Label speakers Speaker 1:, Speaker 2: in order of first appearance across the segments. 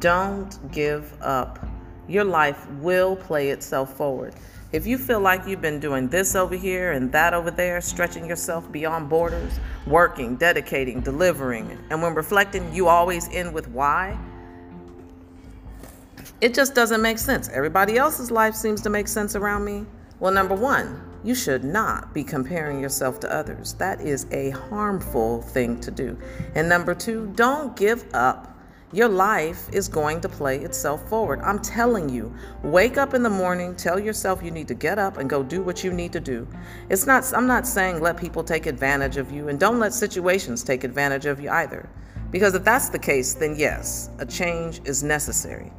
Speaker 1: Don't give up. Your life will play itself forward. If you feel like you've been doing this over here and that over there, stretching yourself beyond borders, working, dedicating, delivering, and when reflecting, you always end with why, it just doesn't make sense. Everybody else's life seems to make sense around me. Well, number one, you should not be comparing yourself to others. That is a harmful thing to do. And number two, don't give up. Your life is going to play itself forward. I'm telling you, wake up in the morning, tell yourself you need to get up and go do what you need to do. It's not I'm not saying let people take advantage of you and don't let situations take advantage of you either. Because if that's the case, then yes, a change is necessary.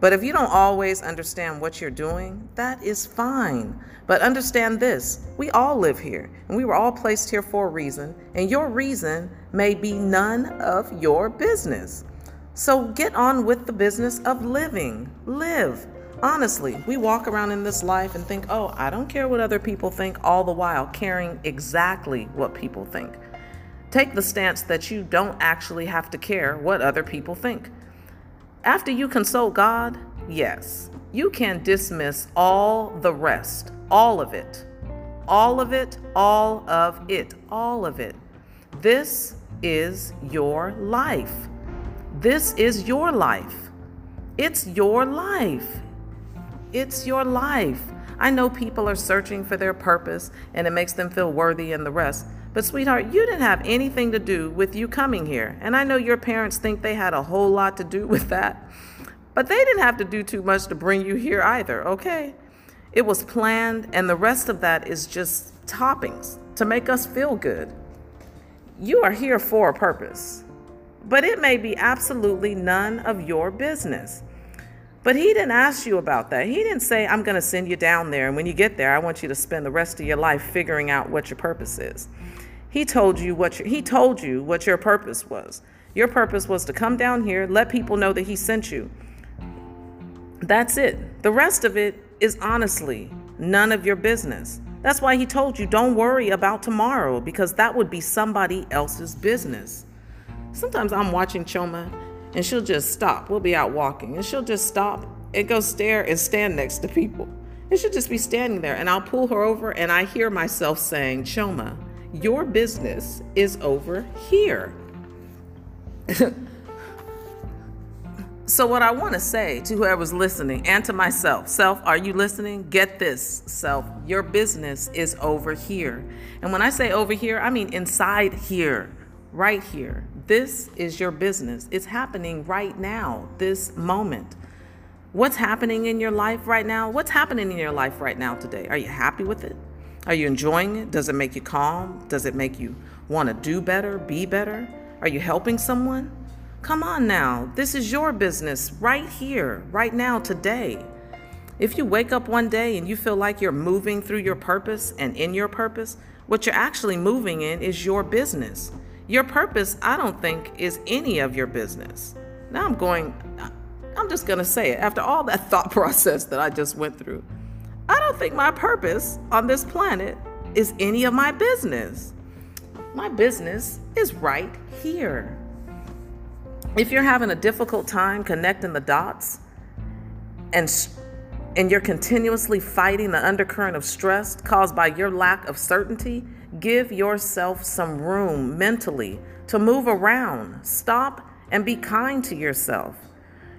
Speaker 1: But if you don't always understand what you're doing, that is fine. But understand this we all live here, and we were all placed here for a reason, and your reason may be none of your business. So get on with the business of living. Live. Honestly, we walk around in this life and think, oh, I don't care what other people think, all the while caring exactly what people think. Take the stance that you don't actually have to care what other people think. After you consult God, yes, you can dismiss all the rest, all of it, all of it, all of it, all of it. This is your life. This is your life. It's your life. It's your life. I know people are searching for their purpose and it makes them feel worthy and the rest. But, sweetheart, you didn't have anything to do with you coming here. And I know your parents think they had a whole lot to do with that. But they didn't have to do too much to bring you here either, okay? It was planned, and the rest of that is just toppings to make us feel good. You are here for a purpose, but it may be absolutely none of your business. But he didn't ask you about that. He didn't say, I'm going to send you down there, and when you get there, I want you to spend the rest of your life figuring out what your purpose is. He told you what your, he told you what your purpose was. Your purpose was to come down here, let people know that he sent you. That's it. The rest of it is honestly none of your business. That's why he told you don't worry about tomorrow because that would be somebody else's business. Sometimes I'm watching Choma and she'll just stop. We'll be out walking and she'll just stop and go stare and stand next to people. And she'll just be standing there and I'll pull her over and I hear myself saying, Choma, your business is over here. so, what I want to say to whoever's listening and to myself, self, are you listening? Get this, self, your business is over here. And when I say over here, I mean inside here, right here. This is your business. It's happening right now, this moment. What's happening in your life right now? What's happening in your life right now today? Are you happy with it? Are you enjoying it? Does it make you calm? Does it make you want to do better, be better? Are you helping someone? Come on now. This is your business right here, right now, today. If you wake up one day and you feel like you're moving through your purpose and in your purpose, what you're actually moving in is your business. Your purpose, I don't think, is any of your business. Now I'm going, I'm just going to say it. After all that thought process that I just went through, I don't think my purpose on this planet is any of my business. My business is right here. If you're having a difficult time connecting the dots and and you're continuously fighting the undercurrent of stress caused by your lack of certainty, give yourself some room mentally to move around. Stop and be kind to yourself.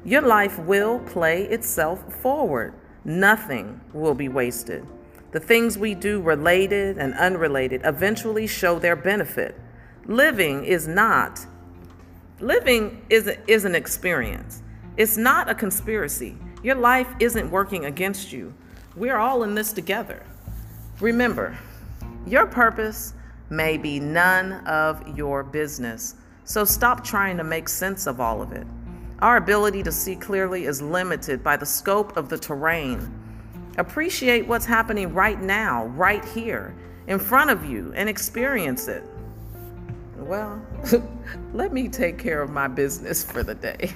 Speaker 1: Your life will play itself forward. Nothing will be wasted. The things we do, related and unrelated, eventually show their benefit. Living is not, living is, is an experience. It's not a conspiracy. Your life isn't working against you. We're all in this together. Remember, your purpose may be none of your business. So stop trying to make sense of all of it. Our ability to see clearly is limited by the scope of the terrain. Appreciate what's happening right now, right here, in front of you, and experience it. Well, let me take care of my business for the day.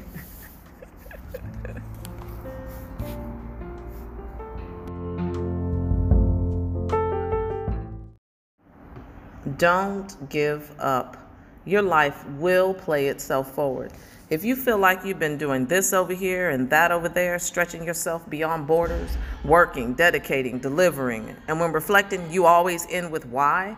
Speaker 1: Don't give up. Your life will play itself forward. If you feel like you've been doing this over here and that over there, stretching yourself beyond borders, working, dedicating, delivering, and when reflecting, you always end with why,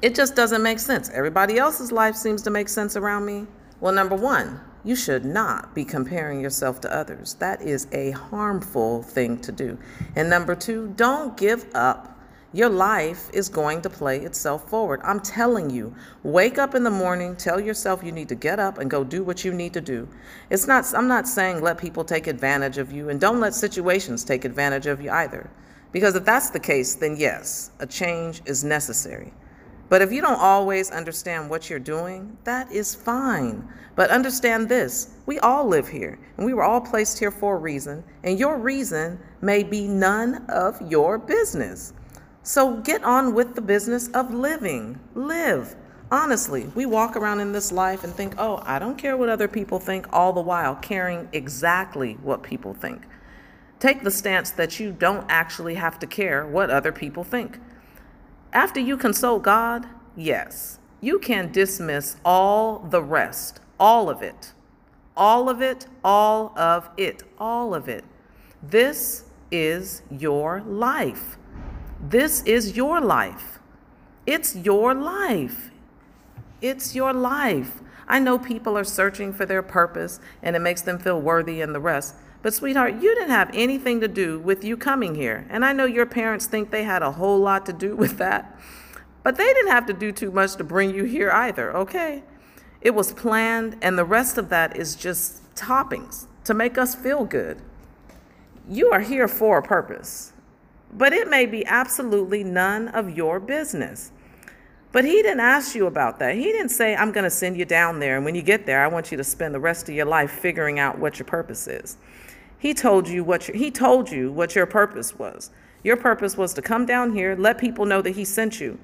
Speaker 1: it just doesn't make sense. Everybody else's life seems to make sense around me. Well, number one, you should not be comparing yourself to others. That is a harmful thing to do. And number two, don't give up. Your life is going to play itself forward. I'm telling you, wake up in the morning, tell yourself you need to get up and go do what you need to do. It's not I'm not saying let people take advantage of you and don't let situations take advantage of you either. Because if that's the case, then yes, a change is necessary. But if you don't always understand what you're doing, that is fine. But understand this we all live here, and we were all placed here for a reason, and your reason may be none of your business. So get on with the business of living. Live. Honestly, we walk around in this life and think, oh, I don't care what other people think, all the while caring exactly what people think. Take the stance that you don't actually have to care what other people think. After you consult God, yes, you can dismiss all the rest, all of it, all of it, all of it, all of it. This is your life. This is your life. It's your life. It's your life. I know people are searching for their purpose and it makes them feel worthy and the rest. But, sweetheart, you didn't have anything to do with you coming here. And I know your parents think they had a whole lot to do with that. But they didn't have to do too much to bring you here either, okay? It was planned, and the rest of that is just toppings to make us feel good. You are here for a purpose, but it may be absolutely none of your business. But he didn't ask you about that. He didn't say, I'm going to send you down there, and when you get there, I want you to spend the rest of your life figuring out what your purpose is. He told you what your, he told you what your purpose was. Your purpose was to come down here, let people know that he sent you.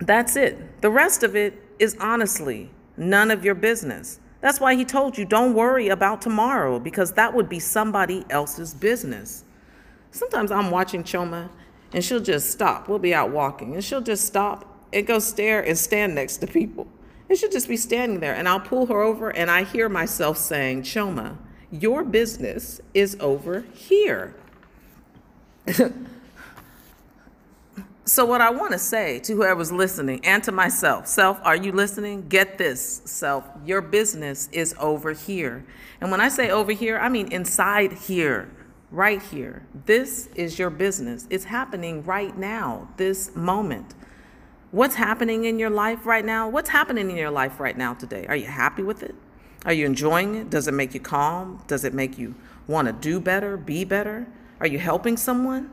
Speaker 1: That's it. The rest of it is honestly none of your business. That's why he told you don't worry about tomorrow because that would be somebody else's business. Sometimes I'm watching Choma and she'll just stop. We'll be out walking and she'll just stop and go stare and stand next to people. And she'll just be standing there and I'll pull her over and I hear myself saying, Choma, your business is over here. so, what I want to say to whoever's listening and to myself self, are you listening? Get this, self, your business is over here. And when I say over here, I mean inside here, right here. This is your business. It's happening right now, this moment. What's happening in your life right now? What's happening in your life right now today? Are you happy with it? Are you enjoying it? Does it make you calm? Does it make you want to do better, be better? Are you helping someone?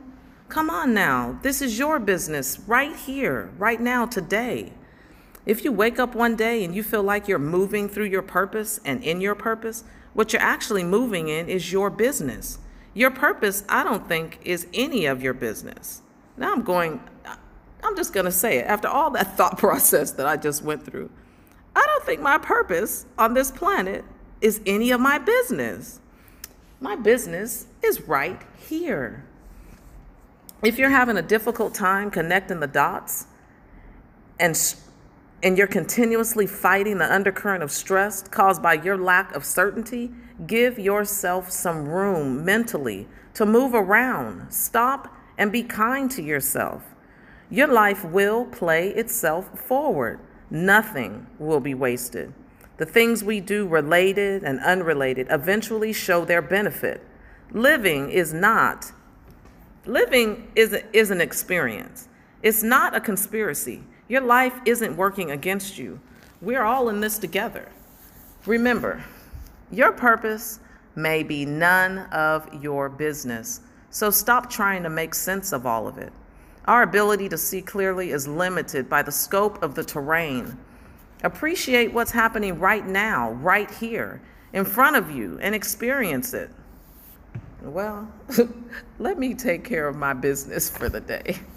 Speaker 1: Come on now. This is your business right here, right now, today. If you wake up one day and you feel like you're moving through your purpose and in your purpose, what you're actually moving in is your business. Your purpose, I don't think, is any of your business. Now I'm going, I'm just going to say it. After all that thought process that I just went through, I don't think my purpose on this planet is any of my business. My business is right here. If you're having a difficult time connecting the dots and and you're continuously fighting the undercurrent of stress caused by your lack of certainty, give yourself some room mentally to move around. Stop and be kind to yourself. Your life will play itself forward. Nothing will be wasted. The things we do, related and unrelated, eventually show their benefit. Living is not, living is, is an experience. It's not a conspiracy. Your life isn't working against you. We're all in this together. Remember, your purpose may be none of your business. So stop trying to make sense of all of it. Our ability to see clearly is limited by the scope of the terrain. Appreciate what's happening right now, right here, in front of you, and experience it. Well, let me take care of my business for the day.